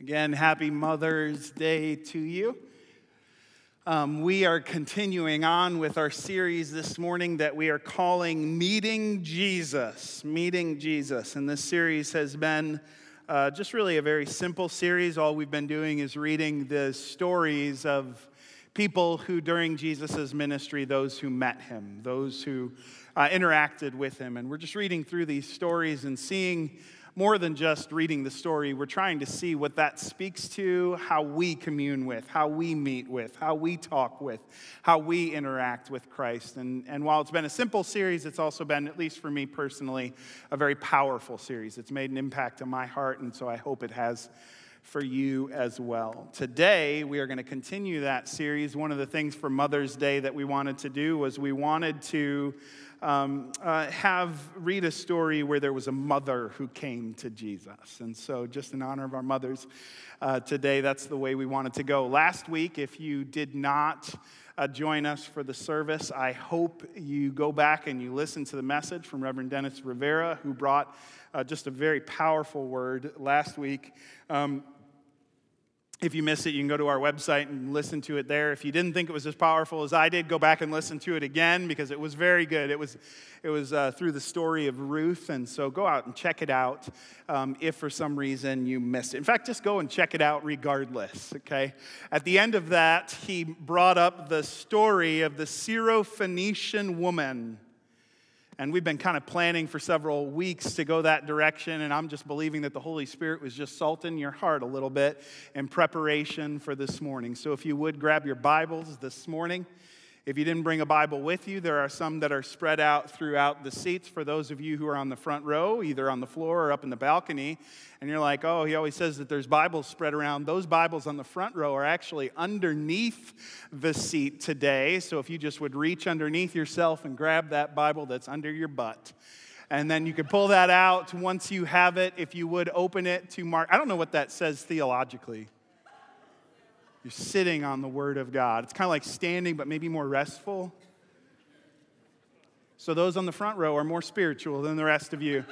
Again, happy Mother's Day to you. Um, we are continuing on with our series this morning that we are calling Meeting Jesus. Meeting Jesus. And this series has been uh, just really a very simple series. All we've been doing is reading the stories of people who, during Jesus' ministry, those who met him, those who uh, interacted with him. And we're just reading through these stories and seeing more than just reading the story, we're trying to see what that speaks to, how we commune with, how we meet with, how we talk with, how we interact with Christ. And, and while it's been a simple series, it's also been, at least for me personally, a very powerful series. It's made an impact on my heart, and so I hope it has for you as well. Today, we are going to continue that series. One of the things for Mother's Day that we wanted to do was we wanted to um, uh, have read a story where there was a mother who came to Jesus. And so, just in honor of our mothers uh, today, that's the way we wanted to go. Last week, if you did not uh, join us for the service, I hope you go back and you listen to the message from Reverend Dennis Rivera, who brought uh, just a very powerful word last week. Um, if you missed it, you can go to our website and listen to it there. If you didn't think it was as powerful as I did, go back and listen to it again because it was very good. It was, it was uh, through the story of Ruth, and so go out and check it out um, if for some reason you missed it. In fact, just go and check it out regardless, okay? At the end of that, he brought up the story of the Syrophoenician woman and we've been kind of planning for several weeks to go that direction. And I'm just believing that the Holy Spirit was just salting your heart a little bit in preparation for this morning. So if you would grab your Bibles this morning. If you didn't bring a Bible with you, there are some that are spread out throughout the seats for those of you who are on the front row, either on the floor or up in the balcony. And you're like, oh, he always says that there's Bibles spread around. Those Bibles on the front row are actually underneath the seat today. So if you just would reach underneath yourself and grab that Bible that's under your butt. And then you could pull that out once you have it. If you would open it to Mark, I don't know what that says theologically. You're sitting on the Word of God. It's kind of like standing, but maybe more restful. So those on the front row are more spiritual than the rest of you.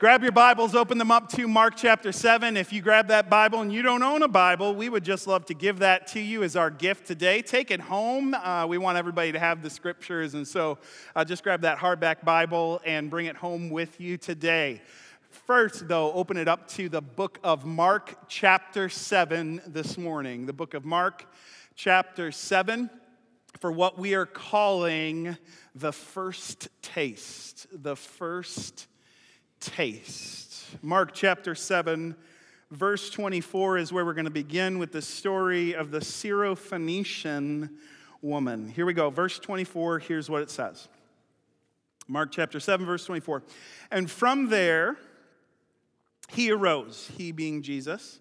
grab your Bibles, open them up to Mark chapter 7. If you grab that Bible and you don't own a Bible, we would just love to give that to you as our gift today. Take it home. Uh, we want everybody to have the scriptures, and so uh, just grab that hardback Bible and bring it home with you today. First, though, open it up to the book of Mark, chapter 7, this morning. The book of Mark, chapter 7, for what we are calling the first taste. The first taste. Mark, chapter 7, verse 24 is where we're going to begin with the story of the Syrophoenician woman. Here we go. Verse 24, here's what it says. Mark chapter 7, verse 24. And from there, he arose, he being Jesus.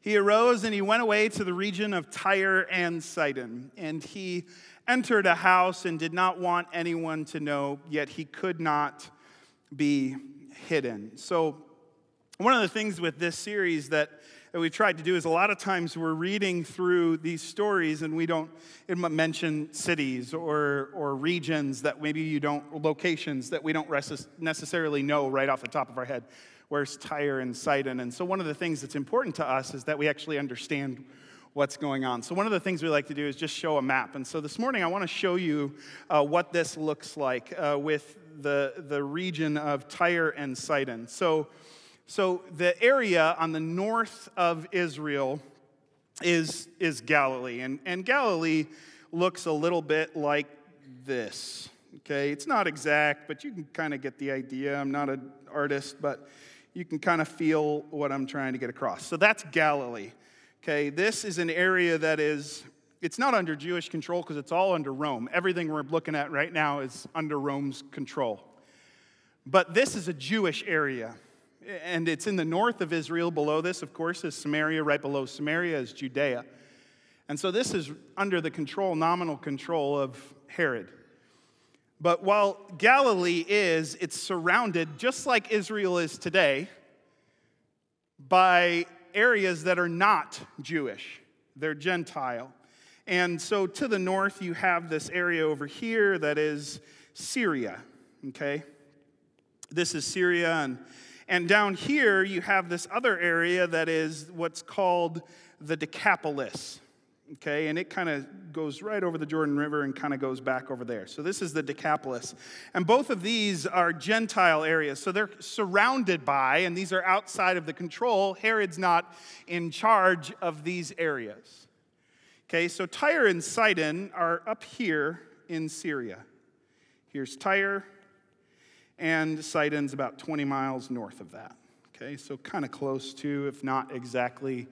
He arose and he went away to the region of Tyre and Sidon. And he entered a house and did not want anyone to know, yet he could not be hidden. So, one of the things with this series that, that we tried to do is a lot of times we're reading through these stories and we don't mention cities or, or regions that maybe you don't, locations that we don't necessarily know right off the top of our head where's Tyre and Sidon. And so, one of the things that's important to us is that we actually understand what's going on. So, one of the things we like to do is just show a map. And so, this morning, I want to show you uh, what this looks like uh, with the, the region of Tyre and Sidon. So, so, the area on the north of Israel is, is Galilee. And, and Galilee looks a little bit like this. Okay, it's not exact, but you can kind of get the idea. I'm not an artist, but you can kind of feel what I'm trying to get across. So that's Galilee. Okay, this is an area that is, it's not under Jewish control because it's all under Rome. Everything we're looking at right now is under Rome's control. But this is a Jewish area. And it's in the north of Israel. Below this, of course, is Samaria. Right below Samaria is Judea. And so this is under the control, nominal control of Herod. But while Galilee is, it's surrounded, just like Israel is today, by areas that are not Jewish, they're Gentile. And so to the north, you have this area over here that is Syria, okay? This is Syria, and, And down here, you have this other area that is what's called the Decapolis. Okay, and it kind of goes right over the Jordan River and kind of goes back over there. So, this is the Decapolis. And both of these are Gentile areas. So, they're surrounded by, and these are outside of the control. Herod's not in charge of these areas. Okay, so Tyre and Sidon are up here in Syria. Here's Tyre, and Sidon's about 20 miles north of that. Okay, so kind of close to, if not exactly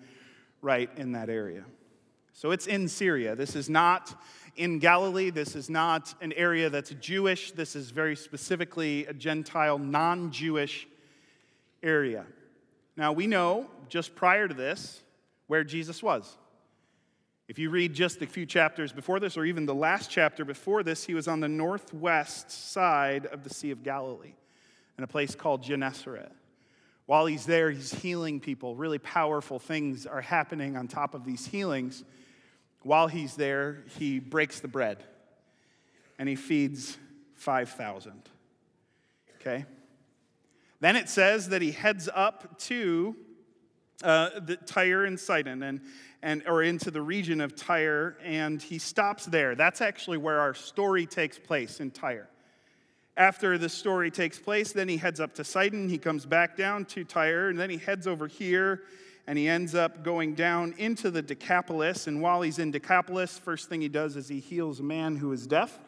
right in that area. So it's in Syria. This is not in Galilee. This is not an area that's Jewish. This is very specifically a Gentile, non Jewish area. Now, we know just prior to this where Jesus was. If you read just a few chapters before this, or even the last chapter before this, he was on the northwest side of the Sea of Galilee in a place called Gennesaret. While he's there, he's healing people. Really powerful things are happening on top of these healings. While he's there, he breaks the bread and he feeds 5,000. Okay? Then it says that he heads up to uh, the Tyre and Sidon, and, and, or into the region of Tyre, and he stops there. That's actually where our story takes place in Tyre. After the story takes place, then he heads up to Sidon, he comes back down to Tyre, and then he heads over here, and he ends up going down into the Decapolis. And while he's in Decapolis, first thing he does is he heals a man who is deaf.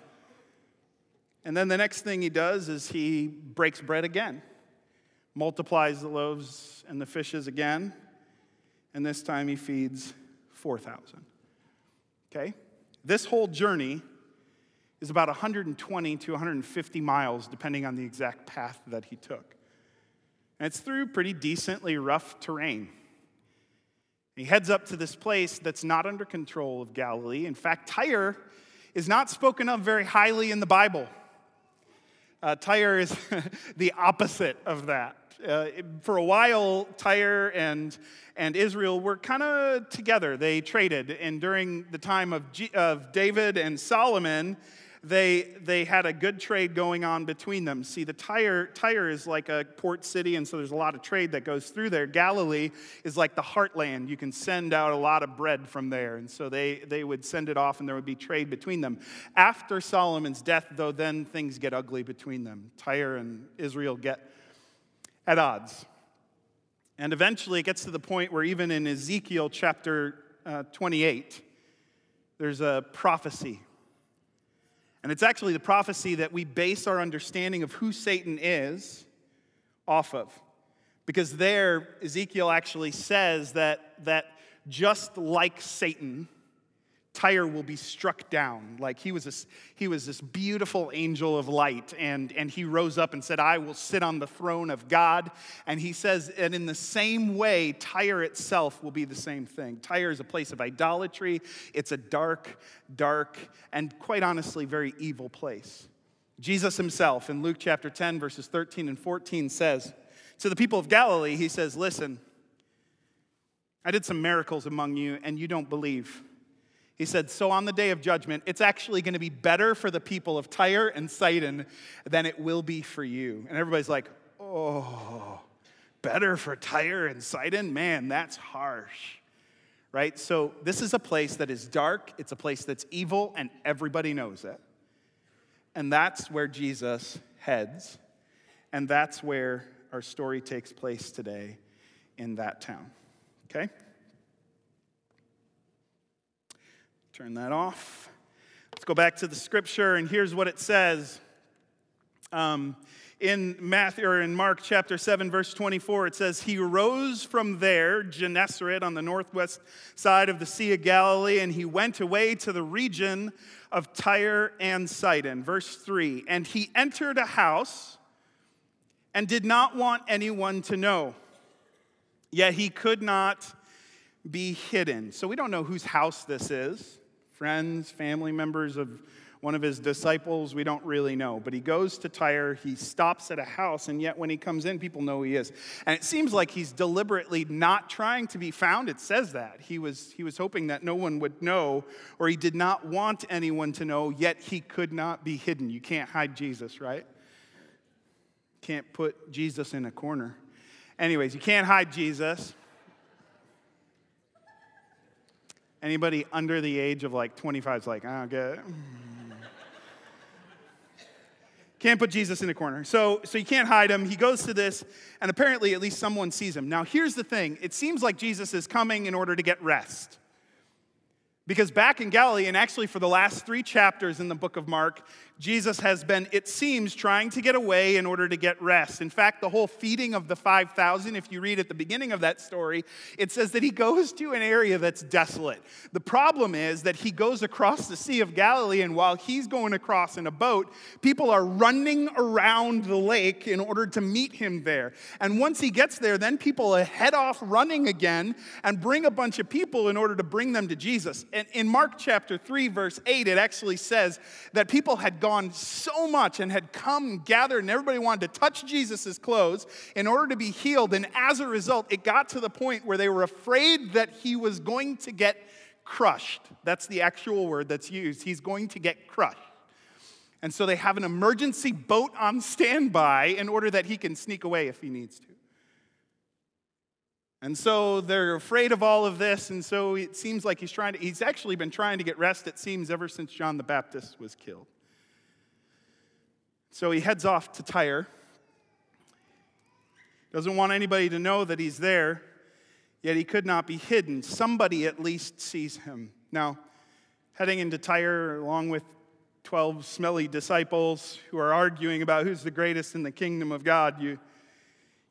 And then the next thing he does is he breaks bread again, multiplies the loaves and the fishes again, and this time he feeds 4,000. Okay? This whole journey is about 120 to 150 miles, depending on the exact path that he took. And it's through pretty decently rough terrain. He heads up to this place that's not under control of Galilee. In fact, Tyre is not spoken of very highly in the Bible. Uh, Tyre is the opposite of that. Uh, for a while, Tyre and, and Israel were kind of together. They traded. And during the time of, G, of David and Solomon, they, they had a good trade going on between them. See, the Tyre, Tyre is like a port city, and so there's a lot of trade that goes through there. Galilee is like the heartland. You can send out a lot of bread from there. And so they, they would send it off, and there would be trade between them. After Solomon's death, though, then things get ugly between them. Tyre and Israel get at odds. And eventually it gets to the point where, even in Ezekiel chapter uh, 28, there's a prophecy. And it's actually the prophecy that we base our understanding of who Satan is off of. Because there, Ezekiel actually says that, that just like Satan, Tyre will be struck down. Like he was this, he was this beautiful angel of light, and, and he rose up and said, I will sit on the throne of God. And he says, and in the same way, Tyre itself will be the same thing. Tyre is a place of idolatry, it's a dark, dark, and quite honestly, very evil place. Jesus himself in Luke chapter 10, verses 13 and 14 says, To the people of Galilee, he says, Listen, I did some miracles among you, and you don't believe. He said, So on the day of judgment, it's actually going to be better for the people of Tyre and Sidon than it will be for you. And everybody's like, Oh, better for Tyre and Sidon? Man, that's harsh. Right? So this is a place that is dark, it's a place that's evil, and everybody knows it. And that's where Jesus heads. And that's where our story takes place today in that town. Okay? Turn that off. Let's go back to the scripture, and here's what it says. Um, in Matthew or in Mark chapter 7, verse 24, it says, He rose from there, Gennesaret, on the northwest side of the Sea of Galilee, and he went away to the region of Tyre and Sidon. Verse 3 And he entered a house and did not want anyone to know, yet he could not be hidden. So we don't know whose house this is friends, family members of one of his disciples, we don't really know. But he goes to Tyre, he stops at a house, and yet when he comes in, people know he is. And it seems like he's deliberately not trying to be found. It says that. He was, he was hoping that no one would know, or he did not want anyone to know, yet he could not be hidden. You can't hide Jesus, right? Can't put Jesus in a corner. Anyways, you can't hide Jesus. Anybody under the age of like 25 is like, oh, good. Can't put Jesus in a corner. So, so you can't hide him. He goes to this, and apparently at least someone sees him. Now, here's the thing it seems like Jesus is coming in order to get rest. Because back in Galilee, and actually for the last three chapters in the book of Mark, Jesus has been, it seems, trying to get away in order to get rest. In fact, the whole feeding of the 5,000, if you read at the beginning of that story, it says that he goes to an area that's desolate. The problem is that he goes across the Sea of Galilee, and while he's going across in a boat, people are running around the lake in order to meet him there. And once he gets there, then people head off running again and bring a bunch of people in order to bring them to Jesus. And in Mark chapter 3, verse 8, it actually says that people had gone so much and had come gathered, and everybody wanted to touch Jesus' clothes in order to be healed. And as a result, it got to the point where they were afraid that he was going to get crushed. That's the actual word that's used. He's going to get crushed. And so they have an emergency boat on standby in order that he can sneak away if he needs to. And so they're afraid of all of this, and so it seems like he's trying to, he's actually been trying to get rest, it seems, ever since John the Baptist was killed. So he heads off to Tyre. Doesn't want anybody to know that he's there, yet he could not be hidden. Somebody at least sees him. Now, heading into Tyre, along with 12 smelly disciples who are arguing about who's the greatest in the kingdom of God, you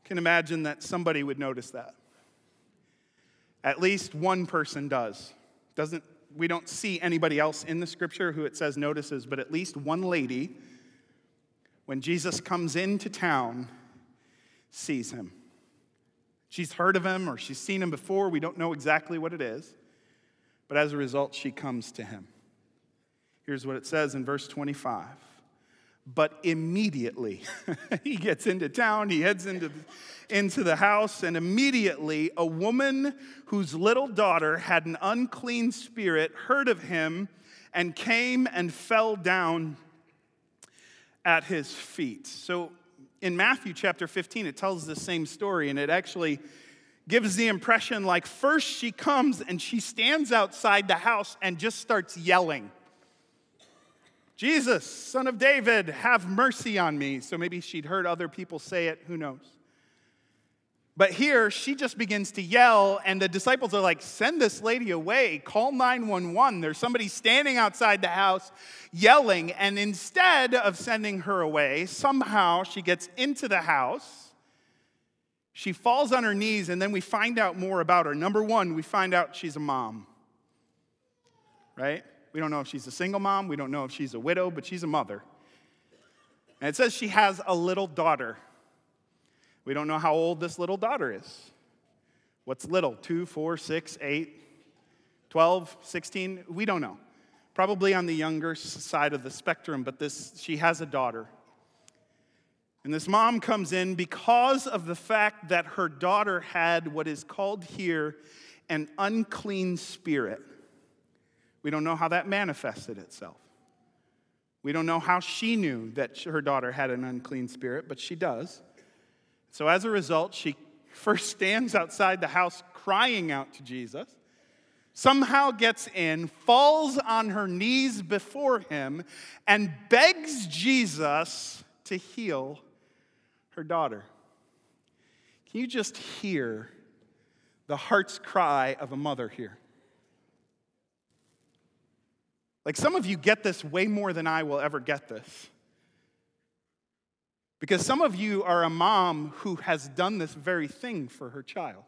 can imagine that somebody would notice that. At least one person does. Doesn't we don't see anybody else in the scripture who it says notices, but at least one lady when Jesus comes into town, sees him. She's heard of him or she's seen him before. We don't know exactly what it is. But as a result, she comes to him. Here's what it says in verse 25. But immediately, he gets into town, he heads into the, into the house, and immediately a woman whose little daughter had an unclean spirit heard of him and came and fell down at his feet. So in Matthew chapter 15, it tells the same story, and it actually gives the impression like first she comes and she stands outside the house and just starts yelling. Jesus, son of David, have mercy on me. So maybe she'd heard other people say it, who knows? But here, she just begins to yell, and the disciples are like, Send this lady away, call 911. There's somebody standing outside the house yelling. And instead of sending her away, somehow she gets into the house. She falls on her knees, and then we find out more about her. Number one, we find out she's a mom, right? We don't know if she's a single mom, we don't know if she's a widow, but she's a mother. And it says she has a little daughter. We don't know how old this little daughter is. What's little? Two, four, six, eight, 12, 16? We don't know. Probably on the younger side of the spectrum, but this, she has a daughter. And this mom comes in because of the fact that her daughter had what is called here an unclean spirit. We don't know how that manifested itself. We don't know how she knew that her daughter had an unclean spirit, but she does. So as a result, she first stands outside the house crying out to Jesus, somehow gets in, falls on her knees before him, and begs Jesus to heal her daughter. Can you just hear the heart's cry of a mother here? Like some of you get this way more than I will ever get this. Because some of you are a mom who has done this very thing for her child.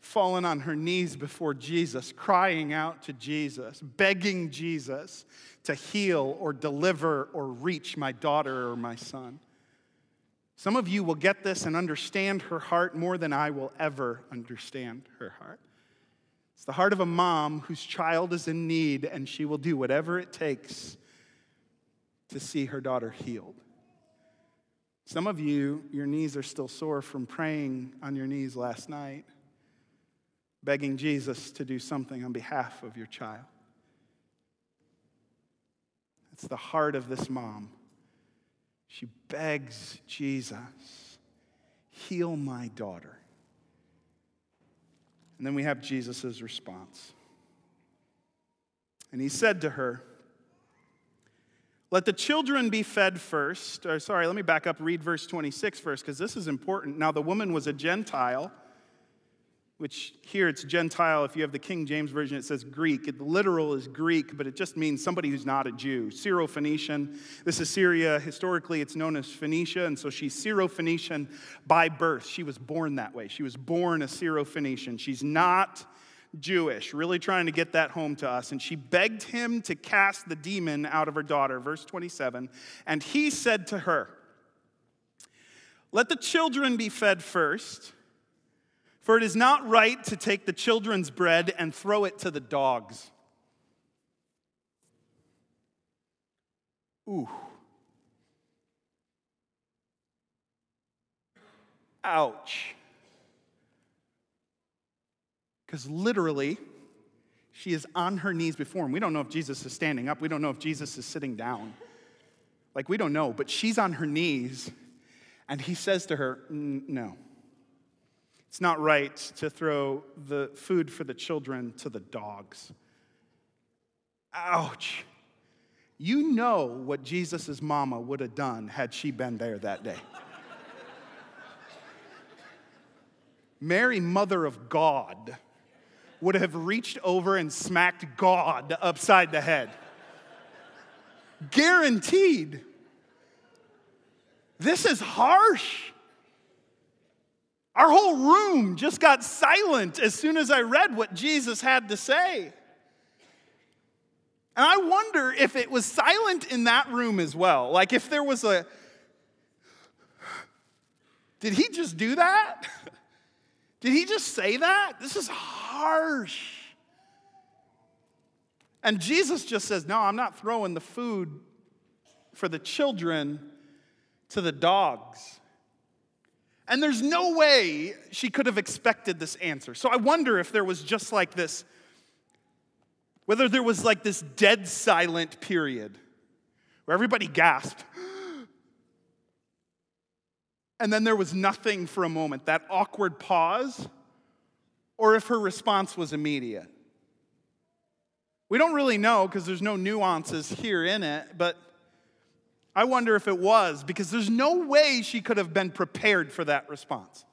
Fallen on her knees before Jesus, crying out to Jesus, begging Jesus to heal or deliver or reach my daughter or my son. Some of you will get this and understand her heart more than I will ever understand her heart. It's the heart of a mom whose child is in need, and she will do whatever it takes to see her daughter healed. Some of you, your knees are still sore from praying on your knees last night, begging Jesus to do something on behalf of your child. That's the heart of this mom. She begs Jesus, Heal my daughter. And then we have Jesus' response. And he said to her, Let the children be fed first. Or, sorry, let me back up, read verse 26 first, because this is important. Now, the woman was a Gentile which here it's Gentile. If you have the King James Version, it says Greek. It, literal is Greek, but it just means somebody who's not a Jew. Syro-Phoenician. This is Syria. Historically, it's known as Phoenicia, and so she's Syro-Phoenician by birth. She was born that way. She was born a Syro-Phoenician. She's not Jewish, really trying to get that home to us. And she begged him to cast the demon out of her daughter. Verse 27. And he said to her, Let the children be fed first for it is not right to take the children's bread and throw it to the dogs. Ooh. Ouch. Because literally, she is on her knees before him. We don't know if Jesus is standing up. We don't know if Jesus is sitting down. Like, we don't know, but she's on her knees, and he says to her, No. It's not right to throw the food for the children to the dogs. Ouch. You know what Jesus' mama would have done had she been there that day. Mary, mother of God, would have reached over and smacked God upside the head. Guaranteed. This is harsh. Our whole room just got silent as soon as I read what Jesus had to say. And I wonder if it was silent in that room as well. Like if there was a, did he just do that? Did he just say that? This is harsh. And Jesus just says, No, I'm not throwing the food for the children to the dogs. And there's no way she could have expected this answer. So I wonder if there was just like this, whether there was like this dead silent period where everybody gasped. And then there was nothing for a moment, that awkward pause, or if her response was immediate. We don't really know because there's no nuances here in it, but I wonder if it was, because there's no way she could have been prepared for that response.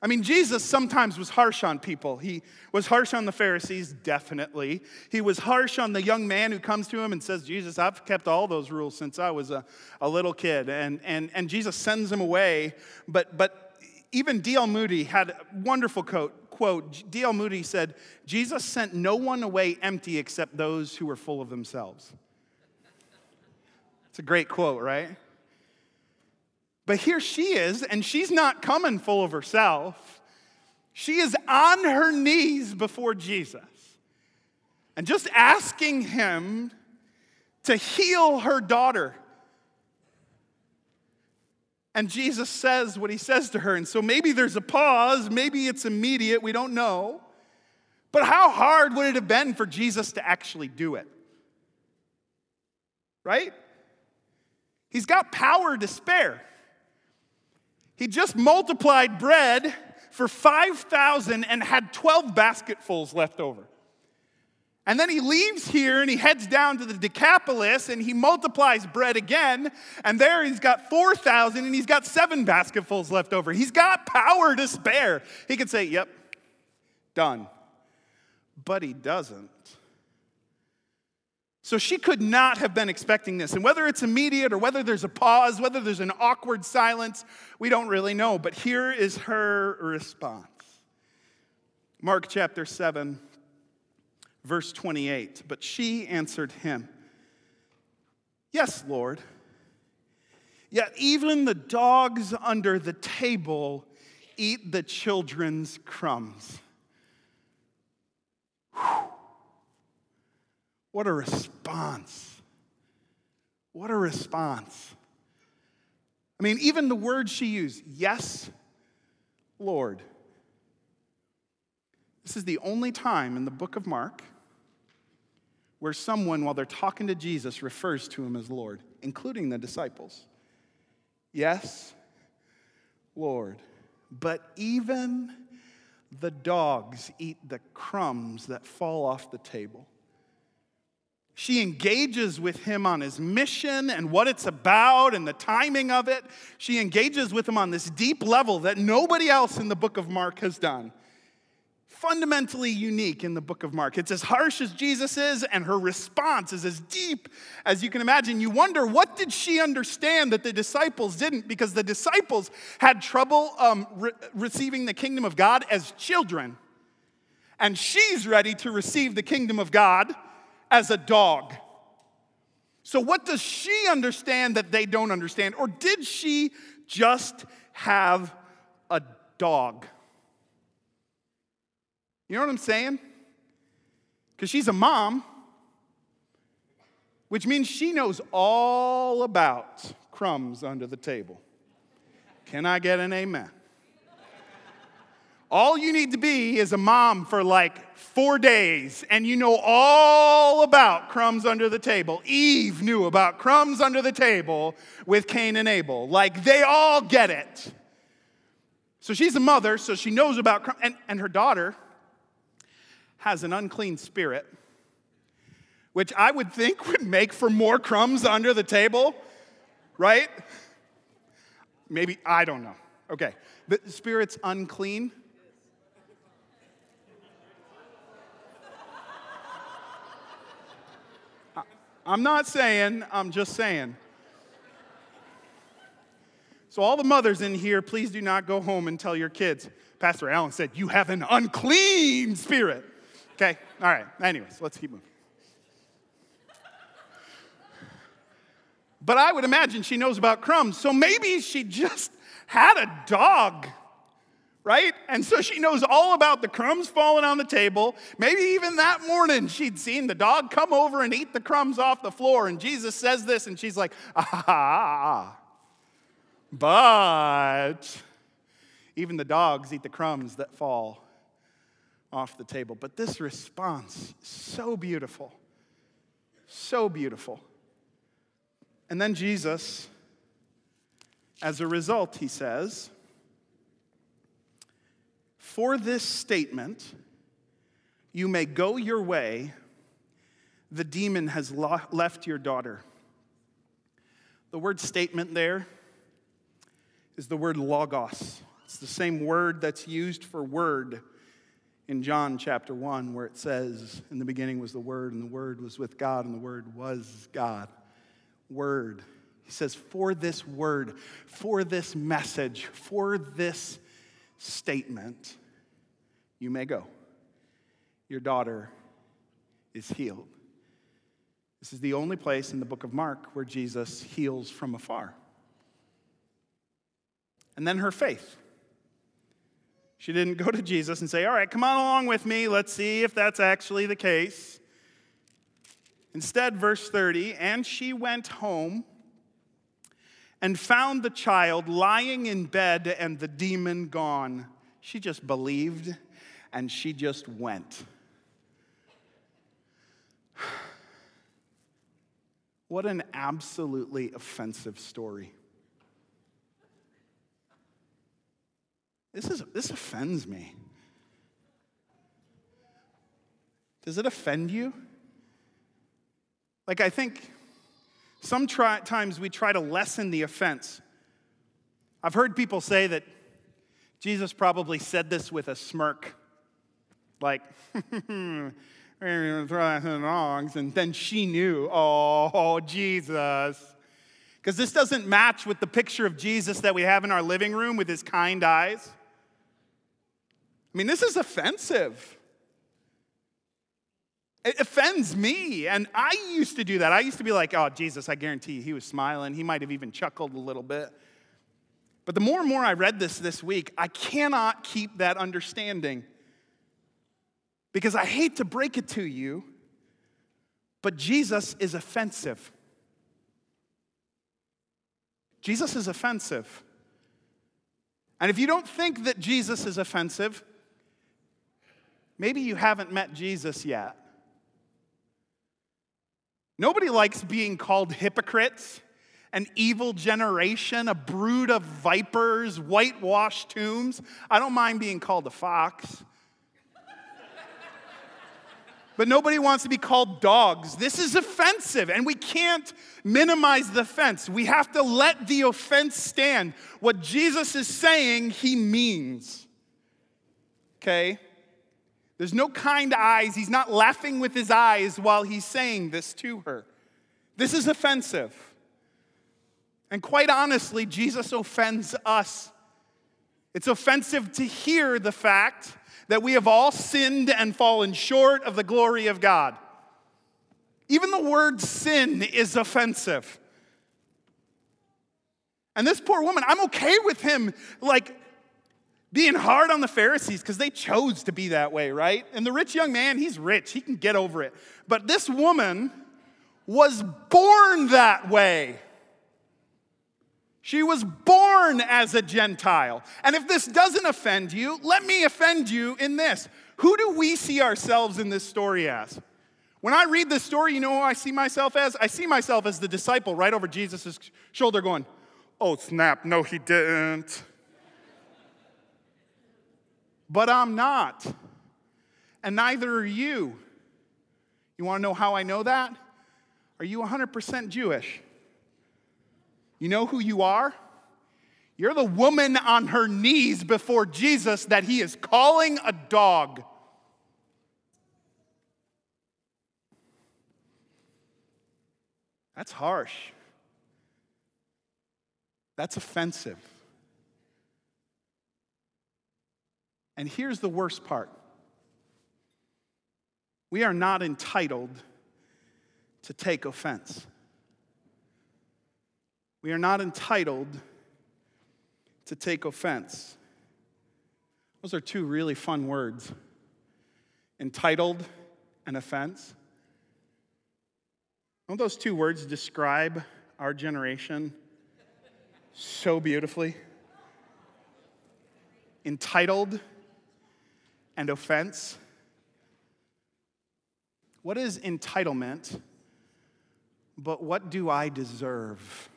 I mean, Jesus sometimes was harsh on people. He was harsh on the Pharisees, definitely. He was harsh on the young man who comes to him and says, Jesus, I've kept all those rules since I was a, a little kid. And, and, and Jesus sends him away. But, but even D.L. Moody had a wonderful quote. quote D.L. Moody said, Jesus sent no one away empty except those who were full of themselves. It's a great quote, right? But here she is, and she's not coming full of herself. She is on her knees before Jesus and just asking him to heal her daughter. And Jesus says what he says to her. And so maybe there's a pause, maybe it's immediate, we don't know. But how hard would it have been for Jesus to actually do it? Right? He's got power to spare. He just multiplied bread for 5,000 and had 12 basketfuls left over. And then he leaves here and he heads down to the Decapolis and he multiplies bread again. And there he's got 4,000 and he's got seven basketfuls left over. He's got power to spare. He could say, Yep, done. But he doesn't. So she could not have been expecting this. And whether it's immediate or whether there's a pause, whether there's an awkward silence, we don't really know. But here is her response Mark chapter 7, verse 28. But she answered him, Yes, Lord. Yet even the dogs under the table eat the children's crumbs. Whew. What a response. What a response. I mean, even the words she used, yes, Lord. This is the only time in the book of Mark where someone, while they're talking to Jesus, refers to him as Lord, including the disciples. Yes, Lord. But even the dogs eat the crumbs that fall off the table. She engages with him on his mission and what it's about and the timing of it. She engages with him on this deep level that nobody else in the book of Mark has done. Fundamentally unique in the book of Mark. It's as harsh as Jesus is, and her response is as deep as you can imagine. You wonder, what did she understand that the disciples didn't? Because the disciples had trouble um, re- receiving the kingdom of God as children. And she's ready to receive the kingdom of God as a dog. So, what does she understand that they don't understand? Or did she just have a dog? You know what I'm saying? Because she's a mom, which means she knows all about crumbs under the table. Can I get an amen? All you need to be is a mom for like four days, and you know all about crumbs under the table. Eve knew about crumbs under the table with Cain and Abel. Like they all get it. So she's a mother, so she knows about crumbs. And, and her daughter has an unclean spirit, which I would think would make for more crumbs under the table, right? Maybe, I don't know. Okay. The spirit's unclean. I'm not saying, I'm just saying. So, all the mothers in here, please do not go home and tell your kids, Pastor Alan said, You have an unclean spirit. Okay? All right. Anyways, let's keep moving. But I would imagine she knows about crumbs, so maybe she just had a dog right? And so she knows all about the crumbs falling on the table. Maybe even that morning she'd seen the dog come over and eat the crumbs off the floor. And Jesus says this, and she's like, ah, but even the dogs eat the crumbs that fall off the table. But this response, so beautiful, so beautiful. And then Jesus, as a result, he says, for this statement, you may go your way, the demon has left your daughter. The word statement there is the word logos. It's the same word that's used for word in John chapter 1, where it says, In the beginning was the Word, and the Word was with God, and the Word was God. Word. He says, For this word, for this message, for this statement, you may go. Your daughter is healed. This is the only place in the book of Mark where Jesus heals from afar. And then her faith. She didn't go to Jesus and say, All right, come on along with me. Let's see if that's actually the case. Instead, verse 30, and she went home and found the child lying in bed and the demon gone. She just believed and she just went. What an absolutely offensive story. This, is, this offends me. Does it offend you? Like, I think sometimes we try to lessen the offense. I've heard people say that Jesus probably said this with a smirk. Like, dogs. And then she knew, oh, Jesus. Because this doesn't match with the picture of Jesus that we have in our living room with his kind eyes. I mean, this is offensive. It offends me. And I used to do that. I used to be like, oh, Jesus, I guarantee you, he was smiling. He might have even chuckled a little bit. But the more and more I read this this week, I cannot keep that understanding. Because I hate to break it to you, but Jesus is offensive. Jesus is offensive. And if you don't think that Jesus is offensive, maybe you haven't met Jesus yet. Nobody likes being called hypocrites an evil generation, a brood of vipers, whitewashed tombs. I don't mind being called a fox. But nobody wants to be called dogs. This is offensive, and we can't minimize the offense. We have to let the offense stand. What Jesus is saying, he means. Okay? There's no kind eyes. He's not laughing with his eyes while he's saying this to her. This is offensive. And quite honestly, Jesus offends us. It's offensive to hear the fact that we have all sinned and fallen short of the glory of God. Even the word sin is offensive. And this poor woman, I'm okay with him like being hard on the Pharisees because they chose to be that way, right? And the rich young man, he's rich, he can get over it. But this woman was born that way. She was born as a Gentile. And if this doesn't offend you, let me offend you in this. Who do we see ourselves in this story as? When I read this story, you know who I see myself as? I see myself as the disciple right over Jesus' shoulder going, Oh, snap, no, he didn't. But I'm not. And neither are you. You wanna know how I know that? Are you 100% Jewish? You know who you are? You're the woman on her knees before Jesus that he is calling a dog. That's harsh. That's offensive. And here's the worst part we are not entitled to take offense. We are not entitled to take offense. Those are two really fun words entitled and offense. Don't those two words describe our generation so beautifully? Entitled and offense. What is entitlement? But what do I deserve?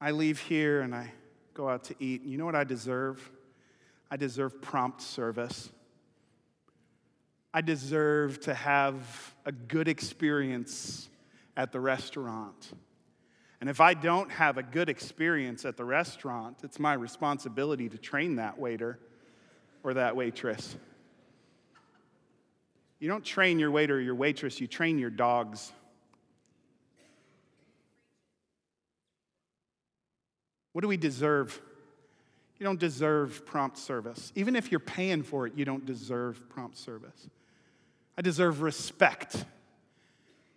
I leave here and I go out to eat. You know what I deserve? I deserve prompt service. I deserve to have a good experience at the restaurant. And if I don't have a good experience at the restaurant, it's my responsibility to train that waiter or that waitress. You don't train your waiter or your waitress, you train your dogs. What do we deserve? You don't deserve prompt service. Even if you're paying for it, you don't deserve prompt service. I deserve respect.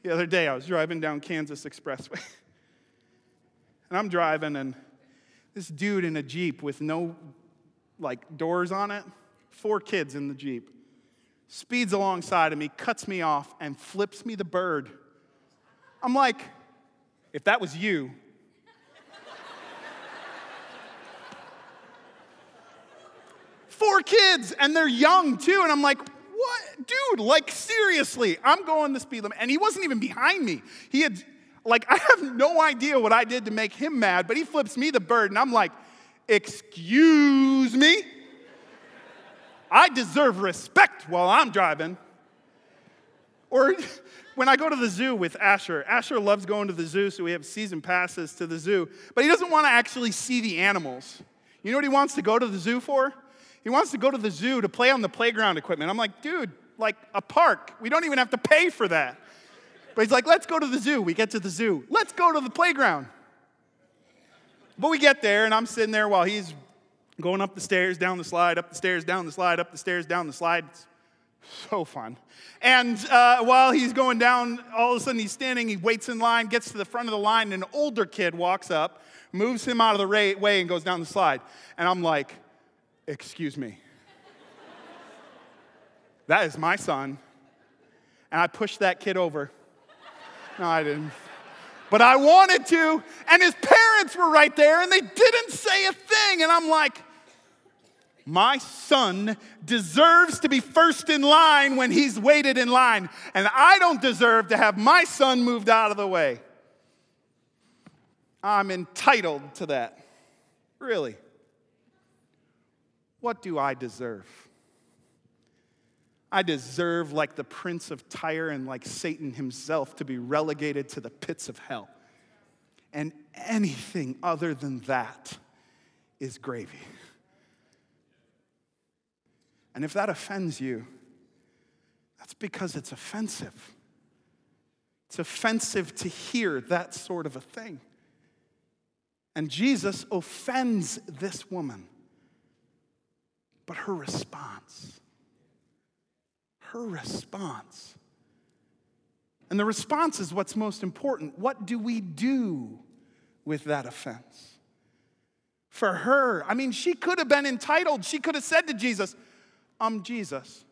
The other day, I was driving down Kansas Expressway. and I'm driving, and this dude in a Jeep with no like doors on it, four kids in the Jeep, speeds alongside of me, cuts me off, and flips me the bird. I'm like, if that was you, four kids and they're young too. And I'm like, what? Dude, like seriously, I'm going the speed limit. And he wasn't even behind me. He had, like, I have no idea what I did to make him mad, but he flips me the bird and I'm like, excuse me? I deserve respect while I'm driving. Or when I go to the zoo with Asher, Asher loves going to the zoo, so we have season passes to the zoo, but he doesn't want to actually see the animals. You know what he wants to go to the zoo for? He wants to go to the zoo to play on the playground equipment. I'm like, dude, like a park. We don't even have to pay for that. But he's like, let's go to the zoo. We get to the zoo. Let's go to the playground. But we get there, and I'm sitting there while he's going up the stairs, down the slide, up the stairs, down the slide, up the stairs, down the slide. It's so fun. And uh, while he's going down, all of a sudden he's standing, he waits in line, gets to the front of the line, and an older kid walks up, moves him out of the way, and goes down the slide. And I'm like, Excuse me. that is my son. And I pushed that kid over. No, I didn't. But I wanted to, and his parents were right there, and they didn't say a thing. And I'm like, my son deserves to be first in line when he's waited in line, and I don't deserve to have my son moved out of the way. I'm entitled to that. Really? What do I deserve? I deserve, like the prince of Tyre and like Satan himself, to be relegated to the pits of hell. And anything other than that is gravy. And if that offends you, that's because it's offensive. It's offensive to hear that sort of a thing. And Jesus offends this woman. But her response, her response, and the response is what's most important. What do we do with that offense? For her, I mean, she could have been entitled. She could have said to Jesus, Um, Jesus,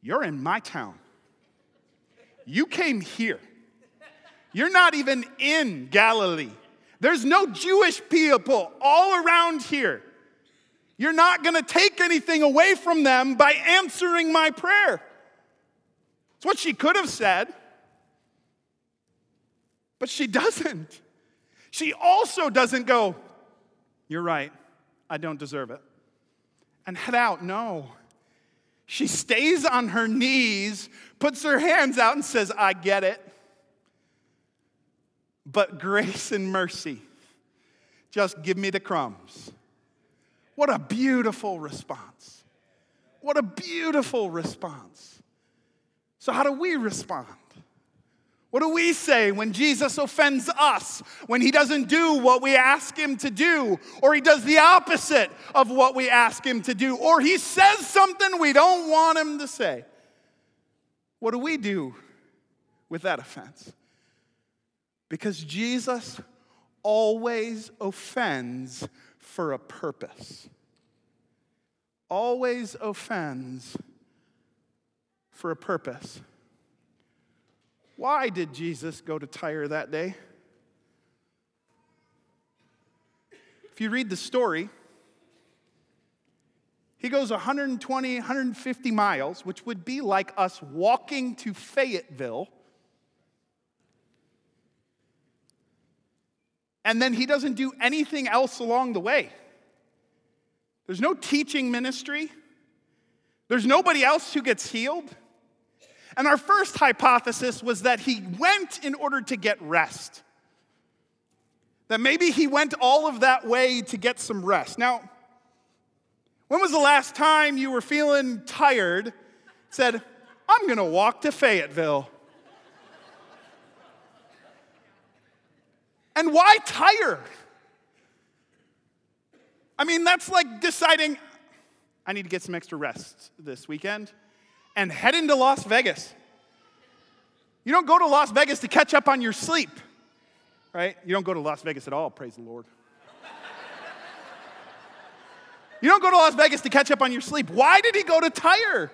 you're in my town. You came here. You're not even in Galilee. There's no Jewish people all around here. You're not going to take anything away from them by answering my prayer. It's what she could have said, but she doesn't. She also doesn't go, You're right, I don't deserve it, and head out. No. She stays on her knees, puts her hands out, and says, I get it. But grace and mercy, just give me the crumbs. What a beautiful response. What a beautiful response. So, how do we respond? What do we say when Jesus offends us, when he doesn't do what we ask him to do, or he does the opposite of what we ask him to do, or he says something we don't want him to say? What do we do with that offense? Because Jesus always offends for a purpose. Always offends for a purpose. Why did Jesus go to Tyre that day? If you read the story, he goes 120, 150 miles, which would be like us walking to Fayetteville. And then he doesn't do anything else along the way. There's no teaching ministry. There's nobody else who gets healed. And our first hypothesis was that he went in order to get rest. That maybe he went all of that way to get some rest. Now, when was the last time you were feeling tired, said, I'm gonna walk to Fayetteville? And why Tyre? I mean, that's like deciding, I need to get some extra rest this weekend and head into Las Vegas. You don't go to Las Vegas to catch up on your sleep, right? You don't go to Las Vegas at all, praise the Lord. you don't go to Las Vegas to catch up on your sleep. Why did he go to Tyre?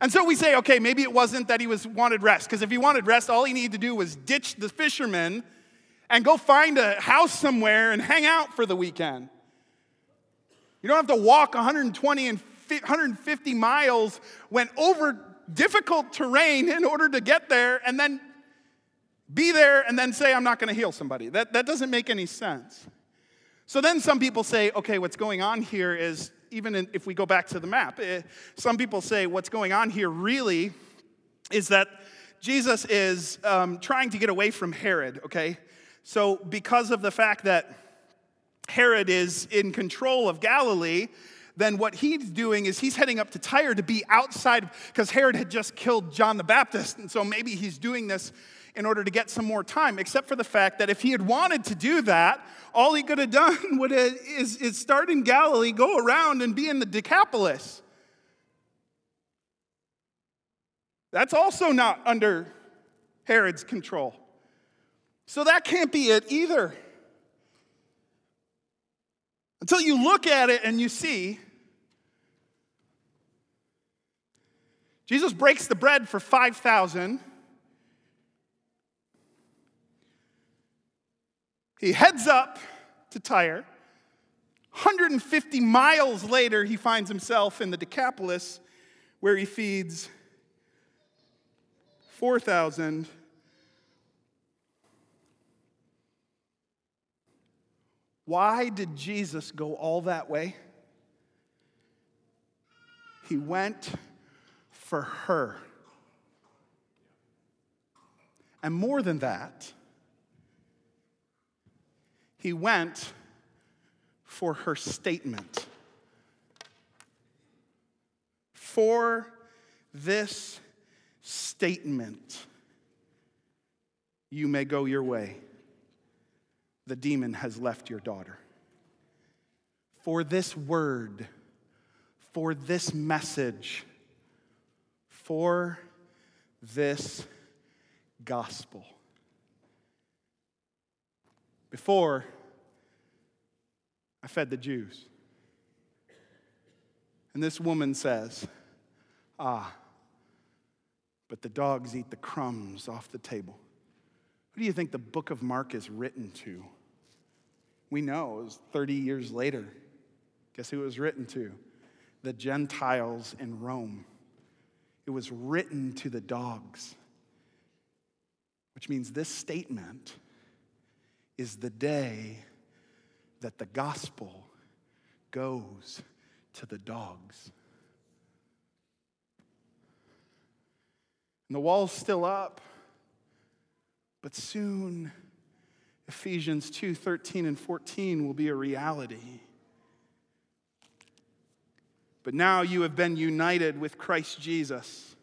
And so we say, okay, maybe it wasn't that he was wanted rest, because if he wanted rest, all he needed to do was ditch the fishermen and go find a house somewhere and hang out for the weekend. You don't have to walk 120 and 150 miles, went over difficult terrain in order to get there, and then be there and then say, I'm not going to heal somebody. That, that doesn't make any sense. So then some people say, okay, what's going on here is, even in, if we go back to the map, eh, some people say what's going on here really is that Jesus is um, trying to get away from Herod, okay? So, because of the fact that Herod is in control of Galilee, then what he's doing is he's heading up to Tyre to be outside because Herod had just killed John the Baptist. And so maybe he's doing this in order to get some more time, except for the fact that if he had wanted to do that, all he could have done would have, is, is start in Galilee, go around, and be in the Decapolis. That's also not under Herod's control. So that can't be it either. Until you look at it and you see Jesus breaks the bread for 5,000. He heads up to Tyre. 150 miles later, he finds himself in the Decapolis where he feeds 4,000 Why did Jesus go all that way? He went for her. And more than that, he went for her statement. For this statement, you may go your way. The demon has left your daughter. For this word, for this message, for this gospel. Before, I fed the Jews. And this woman says, Ah, but the dogs eat the crumbs off the table. Who do you think the book of Mark is written to? We know it was 30 years later. Guess who it was written to? The Gentiles in Rome. It was written to the dogs, which means this statement is the day that the gospel goes to the dogs. And the wall's still up. But soon, Ephesians 2 13 and 14 will be a reality. But now you have been united with Christ Jesus.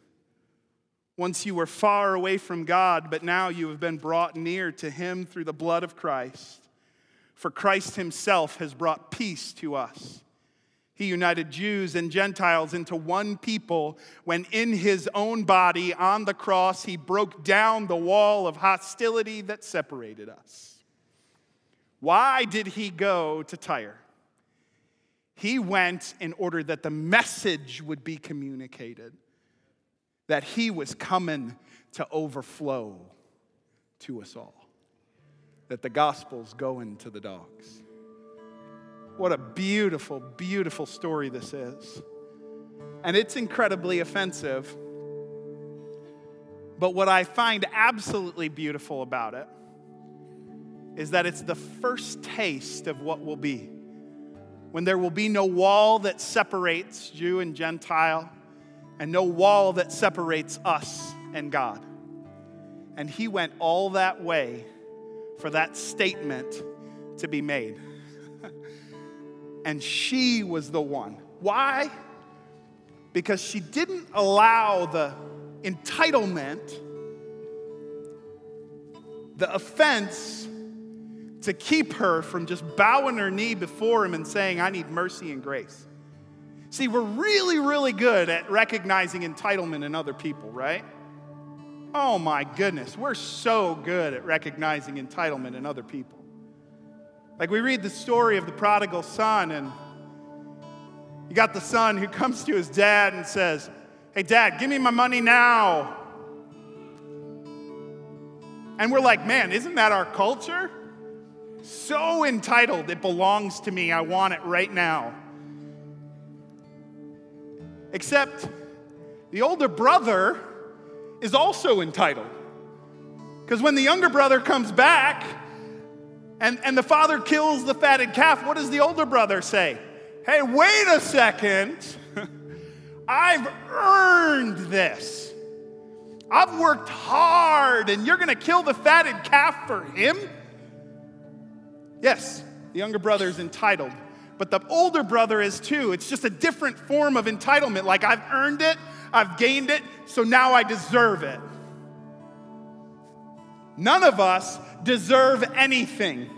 Once you were far away from God, but now you have been brought near to Him through the blood of Christ. For Christ Himself has brought peace to us he united Jews and Gentiles into one people when, in his own body on the cross, he broke down the wall of hostility that separated us. Why did he go to Tyre? He went in order that the message would be communicated that he was coming to overflow to us all, that the gospel's going to the dogs. What a beautiful, beautiful story this is. And it's incredibly offensive. But what I find absolutely beautiful about it is that it's the first taste of what will be. When there will be no wall that separates Jew and Gentile, and no wall that separates us and God. And he went all that way for that statement to be made and she was the one. Why? Because she didn't allow the entitlement, the offense, to keep her from just bowing her knee before him and saying, I need mercy and grace. See, we're really, really good at recognizing entitlement in other people, right? Oh my goodness, we're so good at recognizing entitlement in other people. Like we read the story of the prodigal son, and you got the son who comes to his dad and says, Hey, dad, give me my money now. And we're like, Man, isn't that our culture? So entitled, it belongs to me. I want it right now. Except the older brother is also entitled. Because when the younger brother comes back, and, and the father kills the fatted calf, what does the older brother say? Hey, wait a second. I've earned this. I've worked hard, and you're going to kill the fatted calf for him? Yes, the younger brother is entitled, but the older brother is too. It's just a different form of entitlement. Like, I've earned it, I've gained it, so now I deserve it. None of us deserve anything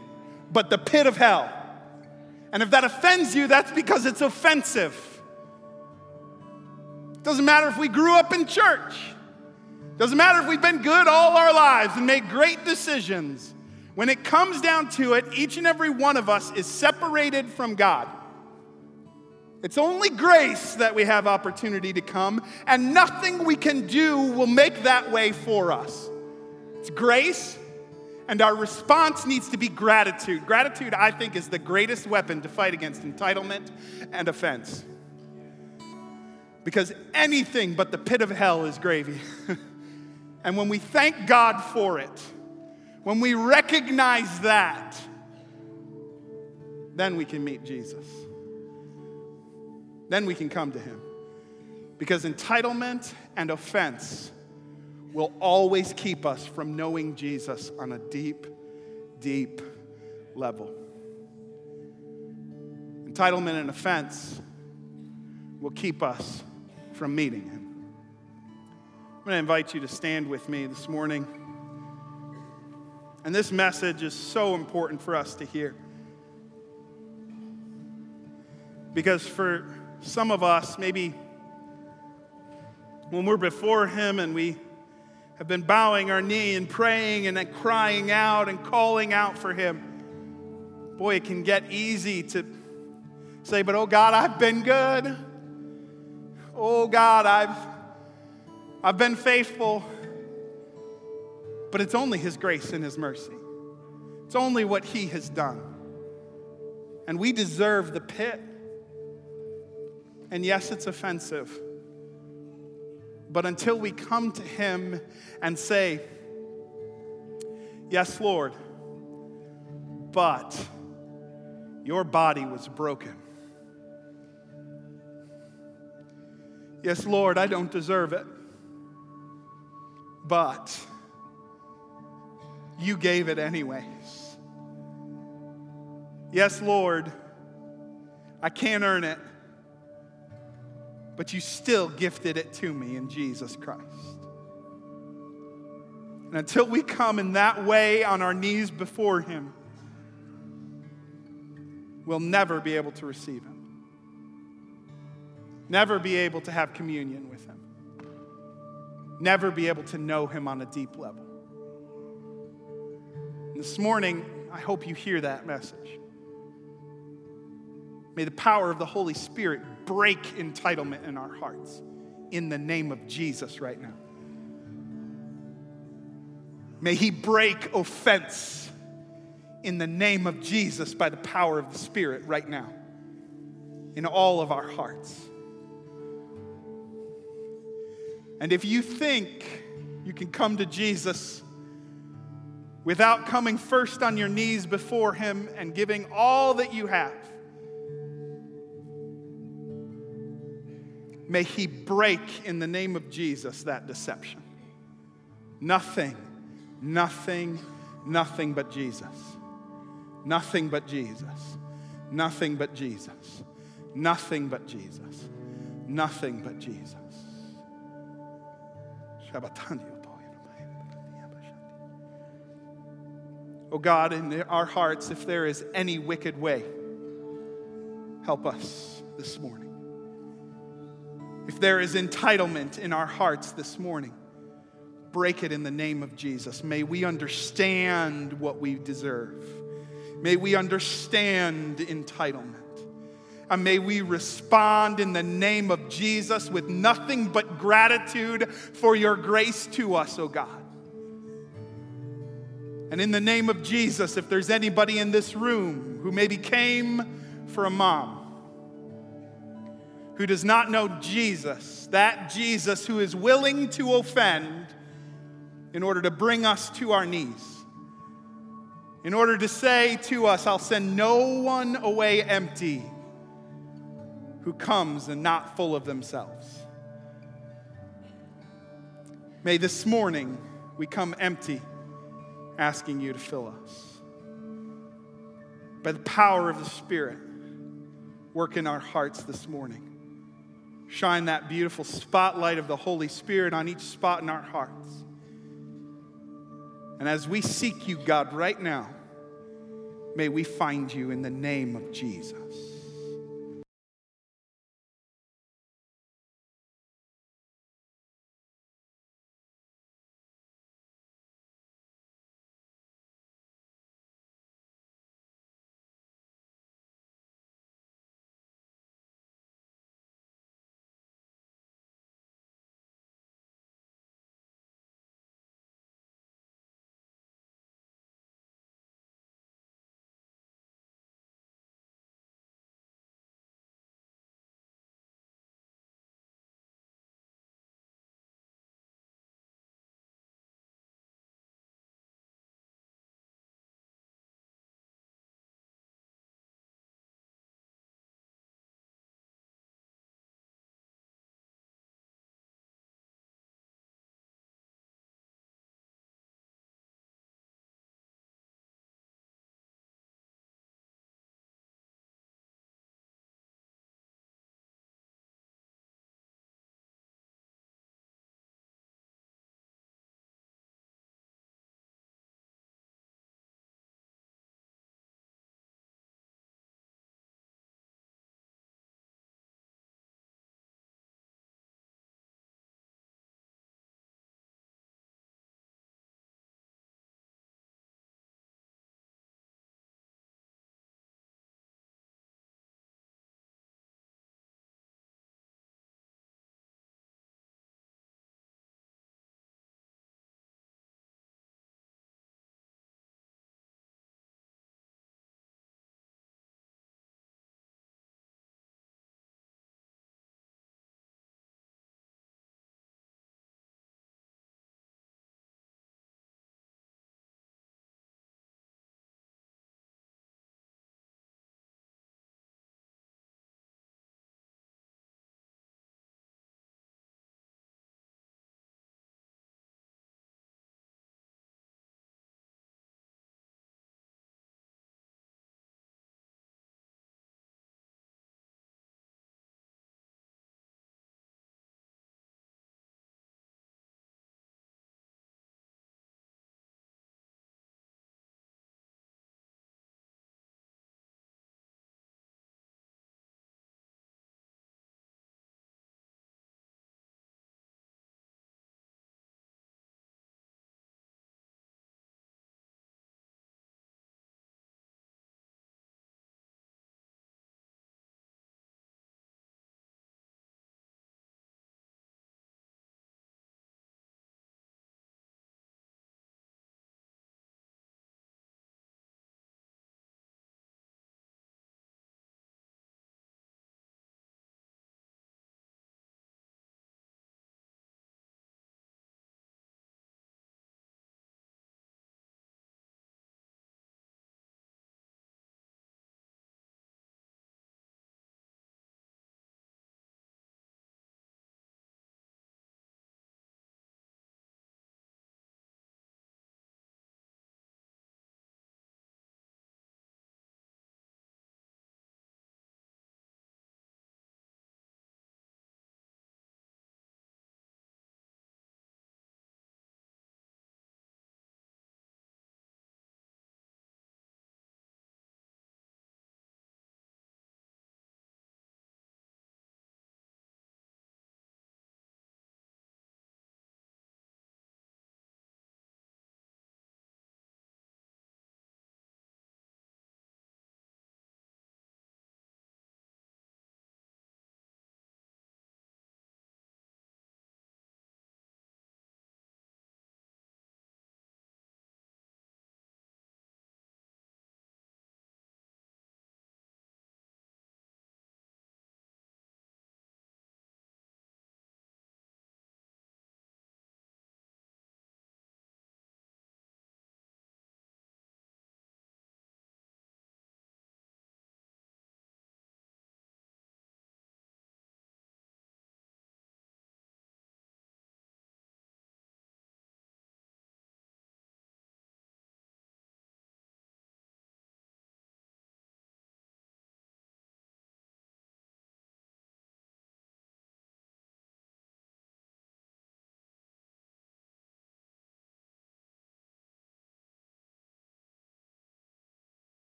but the pit of hell. And if that offends you, that's because it's offensive. Doesn't matter if we grew up in church. Doesn't matter if we've been good all our lives and made great decisions. When it comes down to it, each and every one of us is separated from God. It's only grace that we have opportunity to come, and nothing we can do will make that way for us. It's grace, and our response needs to be gratitude. Gratitude, I think, is the greatest weapon to fight against entitlement and offense. Because anything but the pit of hell is gravy. and when we thank God for it, when we recognize that, then we can meet Jesus. Then we can come to him. Because entitlement and offense will always keep us from knowing Jesus on a deep, deep level. Entitlement and offense will keep us from meeting him. I'm going to invite you to stand with me this morning. And this message is so important for us to hear. Because for some of us, maybe when we're before Him and we have been bowing our knee and praying and then crying out and calling out for Him, boy, it can get easy to say, But oh God, I've been good. Oh God, I've, I've been faithful. But it's only His grace and His mercy, it's only what He has done. And we deserve the pit. And yes, it's offensive. But until we come to Him and say, Yes, Lord, but your body was broken. Yes, Lord, I don't deserve it, but you gave it anyways. Yes, Lord, I can't earn it but you still gifted it to me in Jesus Christ. And until we come in that way on our knees before Him, we'll never be able to receive Him, never be able to have communion with Him, never be able to know Him on a deep level. This morning, I hope you hear that message. May the power of the Holy Spirit break entitlement in our hearts in the name of Jesus right now. May He break offense in the name of Jesus by the power of the Spirit right now in all of our hearts. And if you think you can come to Jesus without coming first on your knees before Him and giving all that you have, May He break in the name of Jesus that deception. Nothing, nothing, nothing but Jesus. Nothing but Jesus. Nothing but Jesus. Nothing but Jesus. Nothing but Jesus. Oh God, in our hearts, if there is any wicked way, help us this morning. If there is entitlement in our hearts this morning, break it in the name of Jesus. May we understand what we deserve. May we understand entitlement. And may we respond in the name of Jesus with nothing but gratitude for your grace to us, oh God. And in the name of Jesus, if there's anybody in this room who maybe came for a mom, who does not know Jesus, that Jesus who is willing to offend in order to bring us to our knees, in order to say to us, I'll send no one away empty who comes and not full of themselves. May this morning we come empty, asking you to fill us. By the power of the Spirit, work in our hearts this morning shine that beautiful spotlight of the Holy Spirit on each spot in our hearts. And as we seek you, God, right now, may we find you in the name of Jesus.